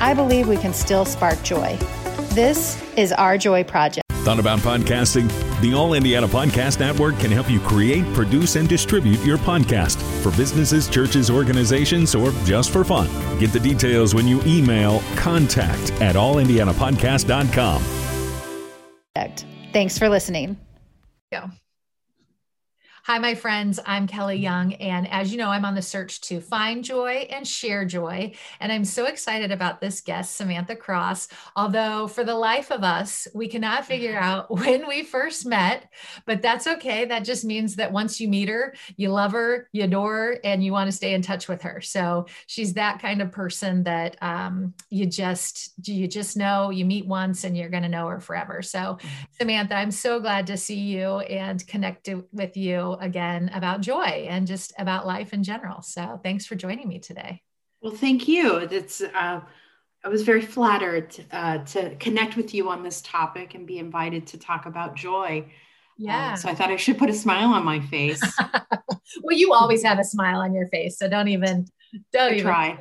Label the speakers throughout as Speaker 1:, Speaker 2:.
Speaker 1: I believe we can still spark joy. This is our Joy Project.
Speaker 2: Thought about podcasting? The All Indiana Podcast Network can help you create, produce, and distribute your podcast for businesses, churches, organizations, or just for fun. Get the details when you email contact at allindianapodcast.com.
Speaker 1: Thanks for listening.
Speaker 3: Go. Hi, my friends. I'm Kelly Young. And as you know, I'm on the search to find joy and share joy. And I'm so excited about this guest, Samantha Cross. Although, for the life of us, we cannot figure out when we first met, but that's okay. That just means that once you meet her, you love her, you adore her, and you want to stay in touch with her. So she's that kind of person that um, you just you just know you meet once and you're going to know her forever. So, mm-hmm. Samantha, I'm so glad to see you and connect with you again about joy and just about life in general. So thanks for joining me today.
Speaker 4: Well, thank you. It's uh, I was very flattered uh, to connect with you on this topic and be invited to talk about joy.
Speaker 3: Yeah.
Speaker 4: Um, so I thought I should put a smile on my face.
Speaker 3: well, you always have a smile on your face, so don't even don't
Speaker 4: I
Speaker 3: even
Speaker 4: try.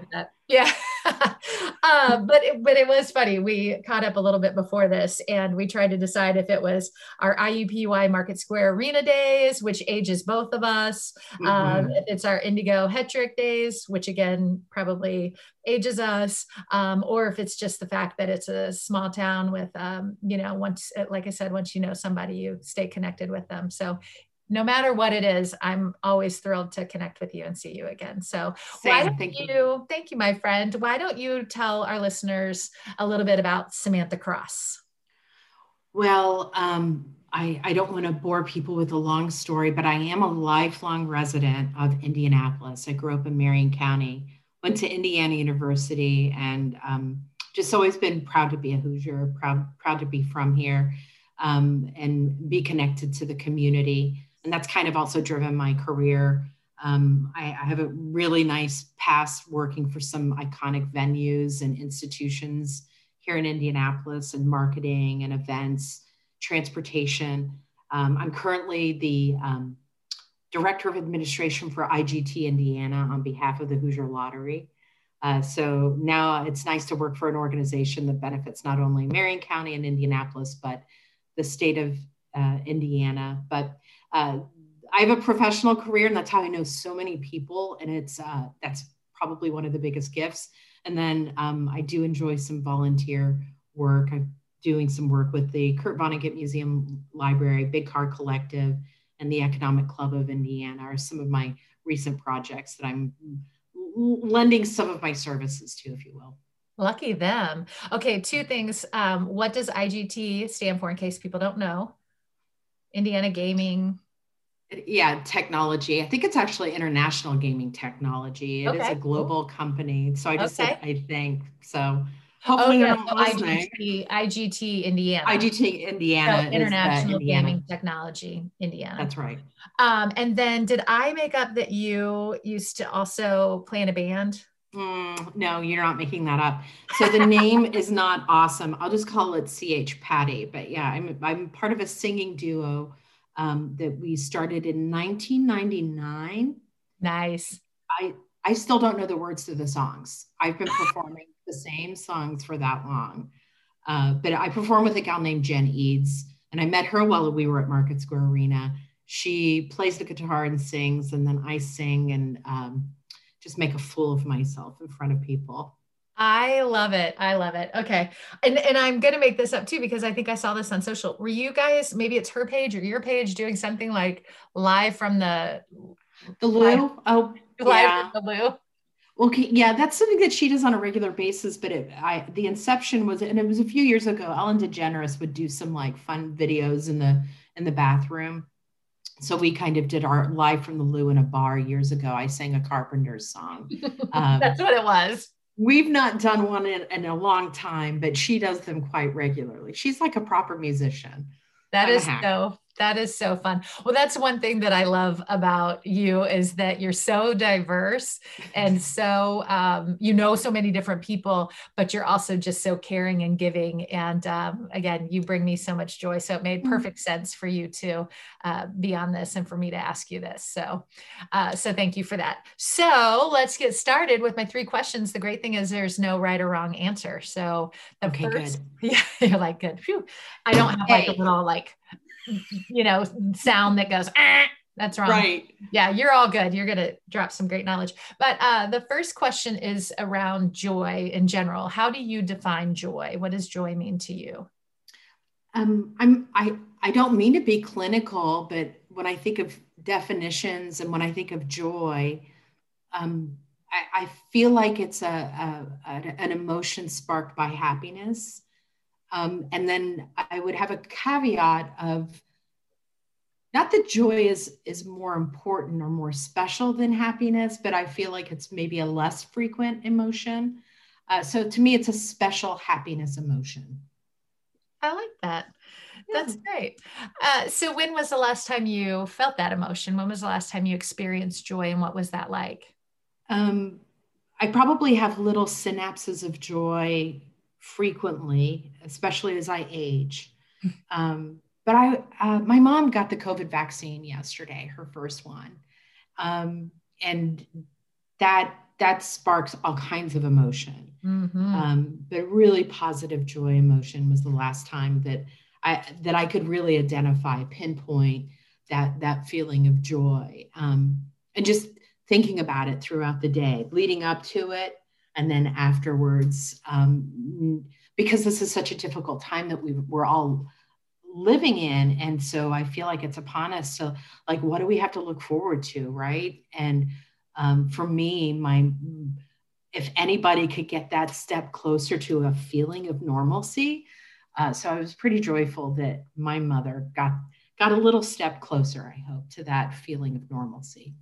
Speaker 3: Yeah. uh, but it, but it was funny. We caught up a little bit before this, and we tried to decide if it was our IUPUI Market Square Arena days, which ages both of us. Mm-hmm. Um, if it's our IndyGo Hetrick days, which again probably ages us, um, or if it's just the fact that it's a small town with, um, you know, once, like I said, once you know somebody, you stay connected with them. So no matter what it is, I'm always thrilled to connect with you and see you again. So
Speaker 4: Same.
Speaker 3: why don't
Speaker 4: thank
Speaker 3: you, you, thank you, my friend. Why don't you tell our listeners a little bit about Samantha Cross?
Speaker 4: Well, um, I, I don't want to bore people with a long story, but I am a lifelong resident of Indianapolis. I grew up in Marion County, went to Indiana University, and um, just always been proud to be a Hoosier, proud proud to be from here, um, and be connected to the community and that's kind of also driven my career. Um, I, I, have a really nice past working for some iconic venues and institutions here in Indianapolis and marketing and events, transportation. Um, I'm currently the um, director of administration for IGT Indiana on behalf of the Hoosier Lottery. Uh, so now it's nice to work for an organization that benefits not only Marion County and Indianapolis, but the state of uh, Indiana. But uh, I have a professional career, and that's how I know so many people, and it's uh, that's probably one of the biggest gifts. And then um, I do enjoy some volunteer work. I'm doing some work with the Kurt Vonnegut Museum Library, Big Car Collective, and the Economic Club of Indiana are some of my recent projects that I'm lending some of my services to, if you will.
Speaker 3: Lucky them. Okay, two things. Um, what does IGT stand for in case people don't know? Indiana Gaming.
Speaker 4: Yeah, technology. I think it's actually international gaming technology. It okay, is a global company. So I just okay. said I think. So hopefully
Speaker 3: oh, yeah. IGT, IGT Indiana.
Speaker 4: IGT Indiana.
Speaker 3: So International Indiana. Gaming Technology Indiana.
Speaker 4: That's right.
Speaker 3: Um, and then did I make up that you used to also play in a band?
Speaker 4: Mm, no, you're not making that up. So the name is not awesome. I'll just call it CH Patty. But yeah, I'm I'm part of a singing duo um, that we started in 1999.
Speaker 3: Nice.
Speaker 4: I I still don't know the words to the songs. I've been performing the same songs for that long. Uh, but I perform with a gal named Jen Eads, and I met her while we were at Market Square Arena. She plays the guitar and sings, and then I sing and um, just make a fool of myself in front of people.
Speaker 3: I love it. I love it. Okay. And and I'm going to make this up too because I think I saw this on social. Were you guys maybe it's her page or your page doing something like live from the
Speaker 4: the loo? oh,
Speaker 3: live yeah. from the loo.
Speaker 4: Okay, yeah, that's something that she does on a regular basis. But it, I, the inception was, and it was a few years ago. Ellen DeGeneres would do some like fun videos in the in the bathroom, so we kind of did our live from the loo in a bar years ago. I sang a Carpenter's song.
Speaker 3: Um, That's what it was.
Speaker 4: we've not done one in, in, a long time, but she does them quite regularly. She's like a proper musician.
Speaker 3: That is so that is so fun. Well, that's one thing that I love about you is that you're so diverse and so um, you know so many different people, but you're also just so caring and giving. And um, again, you bring me so much joy. So it made mm-hmm. perfect sense for you to uh, be on this and for me to ask you this. So, uh, so thank you for that. So let's get started with my three questions. The great thing is there's no right or wrong answer. So the okay, first, good. yeah, you're like good. Phew. I don't have like a little like you know, sound that goes, ah, that's wrong.
Speaker 4: Right.
Speaker 3: Yeah, you're all good. You're going to drop some great knowledge. But uh, the first question is around joy in general. How do you define joy? What does joy mean to you?
Speaker 4: Um, I'm I I don't mean to be clinical, but when I think of definitions and when I think of joy, um, I, I, feel like it's a, a, a, an emotion sparked by happiness. Um, and then I would have a caveat of not that joy is is more important or more special than happiness, but I feel like it's maybe a less frequent emotion. Uh, so to me, it's a special happiness emotion.
Speaker 3: I like that. That's great. Uh, so, when was the last time you felt that emotion? When was the last time you experienced joy, and what was that like? Um,
Speaker 4: I probably have little synapses of joy frequently, especially as I age. Um, but I, uh, my mom got the COVID vaccine yesterday, her first one, um, and that that sparks all kinds of emotion. Mm-hmm. Um, but really positive joy emotion was the last time that I that I could really identify, pinpoint that that feeling of joy, um, and just thinking about it throughout the day, leading up to it, and then afterwards um, because this is such a difficult time that we we're all living in and so i feel like it's upon us so like what do we have to look forward to right? And um, for me my if anybody could get that step closer to a feeling of normalcy uh, so i was pretty joyful that my mother got got a little step closer i hope to that feeling of normalcy.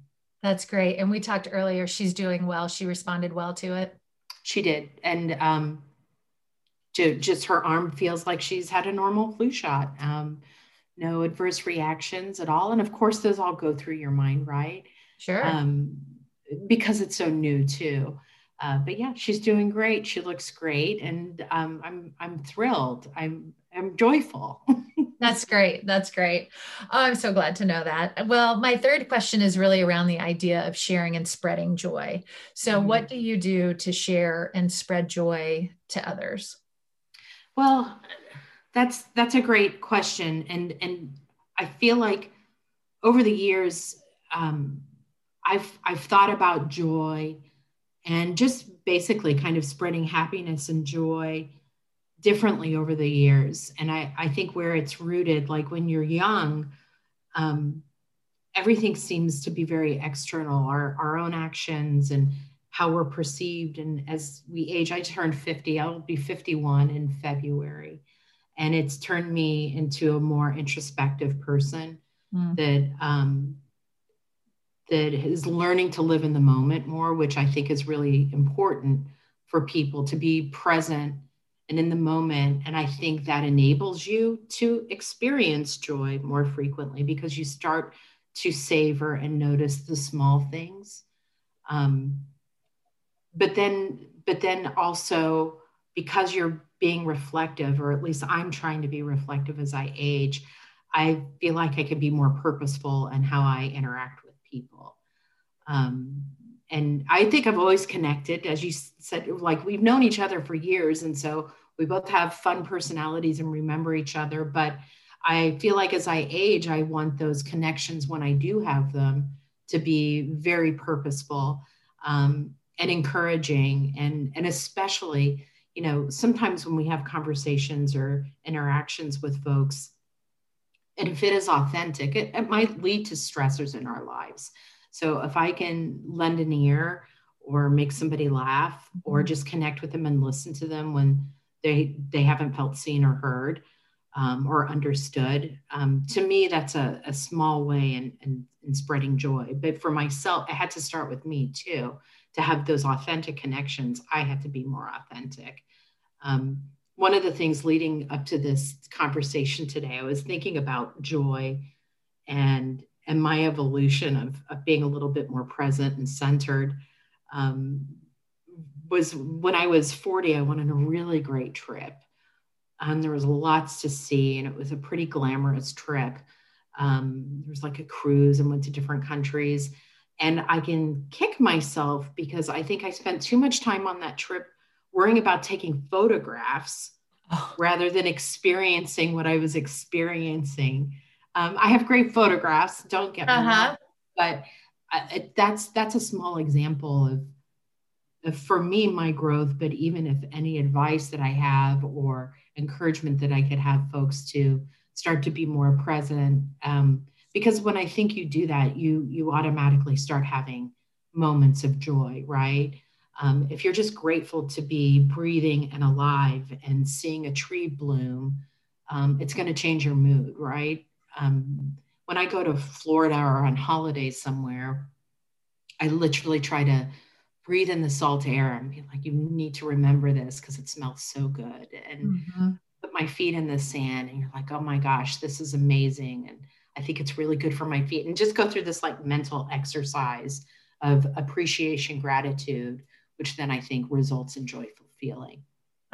Speaker 3: That's great and we talked earlier she's doing well she responded well to it
Speaker 4: she did. And um, to, just her arm feels like she's had a normal flu shot. Um, no adverse reactions at all. And of course, those all go through your mind, right?
Speaker 3: Sure. Um,
Speaker 4: because it's so new too. Uh, but yeah, she's doing great. She looks great, and um, I'm I'm thrilled. I'm I'm joyful.
Speaker 3: That's great. That's great. Oh, I'm so glad to know that. Well, my third question is really around the idea of sharing and spreading joy. So, mm-hmm. what do you do to share and spread joy to others?
Speaker 4: Well, that's that's a great question, and and I feel like over the years, um, I've I've thought about joy and just basically kind of spreading happiness and joy differently over the years. And I, I think where it's rooted, like when you're young, um, everything seems to be very external, our, our own actions and how we're perceived. And as we age, I turned 50, I'll be 51 in February. And it's turned me into a more introspective person mm. that um, that is learning to live in the moment more, which I think is really important for people to be present and in the moment. And I think that enables you to experience joy more frequently because you start to savor and notice the small things. Um, but then, but then also because you're being reflective, or at least I'm trying to be reflective as I age, I feel like I can be more purposeful in how I interact with people. Um, and I think I've always connected, as you said, like we've known each other for years. And so we both have fun personalities and remember each other. But I feel like as I age, I want those connections when I do have them to be very purposeful um, and encouraging. And, and especially, you know, sometimes when we have conversations or interactions with folks, and if it is authentic, it, it might lead to stressors in our lives. So if I can lend an ear or make somebody laugh or mm-hmm. just connect with them and listen to them when they they haven't felt seen or heard um, or understood, um, to me that's a, a small way in, in, in spreading joy. But for myself, I had to start with me too to have those authentic connections, I have to be more authentic. Um, one of the things leading up to this conversation today, I was thinking about joy and and my evolution of, of being a little bit more present and centered. Um, was when I was 40, I went on a really great trip. Um, there was lots to see, and it was a pretty glamorous trip. Um, there was like a cruise and went to different countries. And I can kick myself because I think I spent too much time on that trip worrying about taking photographs oh. rather than experiencing what I was experiencing. Um, I have great photographs, don't get me uh-huh. wrong, but I, that's that's a small example of, of, for me my growth. But even if any advice that I have or encouragement that I could have folks to start to be more present, um, because when I think you do that, you you automatically start having moments of joy, right? Um, if you're just grateful to be breathing and alive and seeing a tree bloom, um, it's going to change your mood, right? Um, when I go to Florida or on holidays somewhere, I literally try to breathe in the salt air and be like, you need to remember this because it smells so good. And mm-hmm. put my feet in the sand, and you're like, oh my gosh, this is amazing. And I think it's really good for my feet. And just go through this like mental exercise of appreciation, gratitude which then I think results in joyful feeling.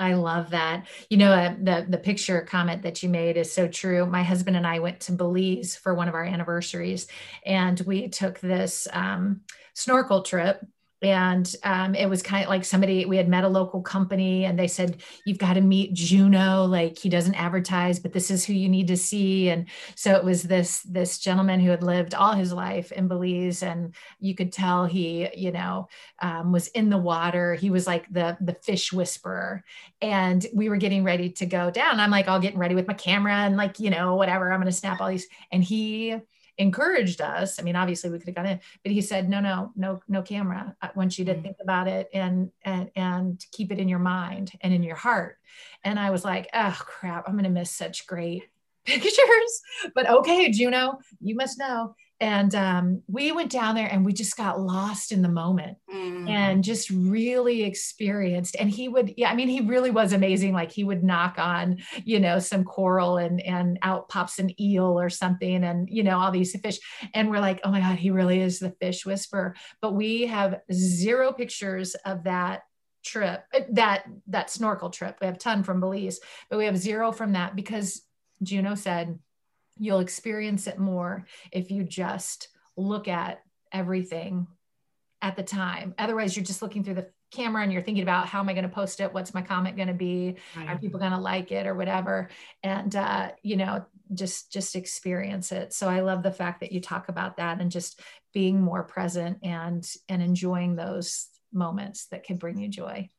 Speaker 3: I love that. You know, uh, the the picture comment that you made is so true. My husband and I went to Belize for one of our anniversaries, and we took this um, snorkel trip and um, it was kind of like somebody we had met a local company and they said you've got to meet juno like he doesn't advertise but this is who you need to see. And so it was this this gentleman who had lived all his life in belize and you could tell he you know um, was in the water. He was like the the fish whisperer. And we were getting ready to go down. I'm like all getting ready with my camera and like you know whatever i'm going to snap all these. And he encouraged us. I mean, obviously we could have gone in, but he said, no, no, no, no camera. I want you to mm. think about it and, and, and keep it in your mind and in your heart. And I was like, oh crap, I'm going to miss such great pictures, but okay, Juno, you must know and um, we went down there and we just got lost in the moment mm. and just really experienced and he would yeah i mean he really was amazing. Like he would knock on you know some coral and and out pops an eel or something and you know all these fish. And we're like oh my god he really is the fish whisperer. But we have zero pictures of that trip that that snorkel trip. We have a ton from belize but we have zero from that because juno said you'll experience it more if you just look at everything at the time. Otherwise, you're just looking through the camera and you're thinking about how am I going to post it? What's my comment going to be? Right. Are people going to like it or whatever? And uh, you know, just just experience it. So I love the fact that you talk about that and just being more present and and enjoying those moments that can bring you joy.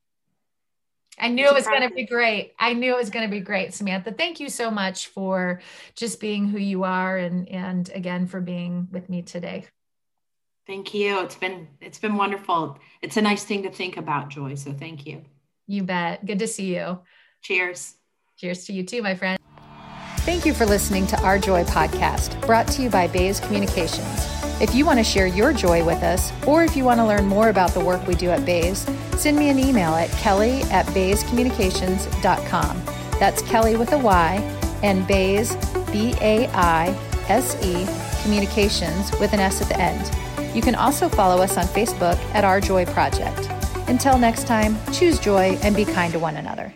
Speaker 3: I knew it was going to be great. I knew it was going to be great, Samantha. Thank you so much for just being who you are and and again for being with me today.
Speaker 4: Thank you. It's been it's been wonderful. It's a nice thing to think about, Joy. So thank you.
Speaker 3: You bet. Good to see you.
Speaker 4: Cheers.
Speaker 3: Cheers to you too, my friend.
Speaker 1: Thank you for listening to Our Joy podcast, brought to you by Baise Communications. If you want to share your joy with us, or if you want to learn more about the work we do at Baise, send me an email at kelly at baisecommunications.com. That's Kelly with a Y and Baise, B A I S E, communications with an S at the end. You can also follow us on Facebook at Our Joy Project. Until next time, choose joy and be kind to one another.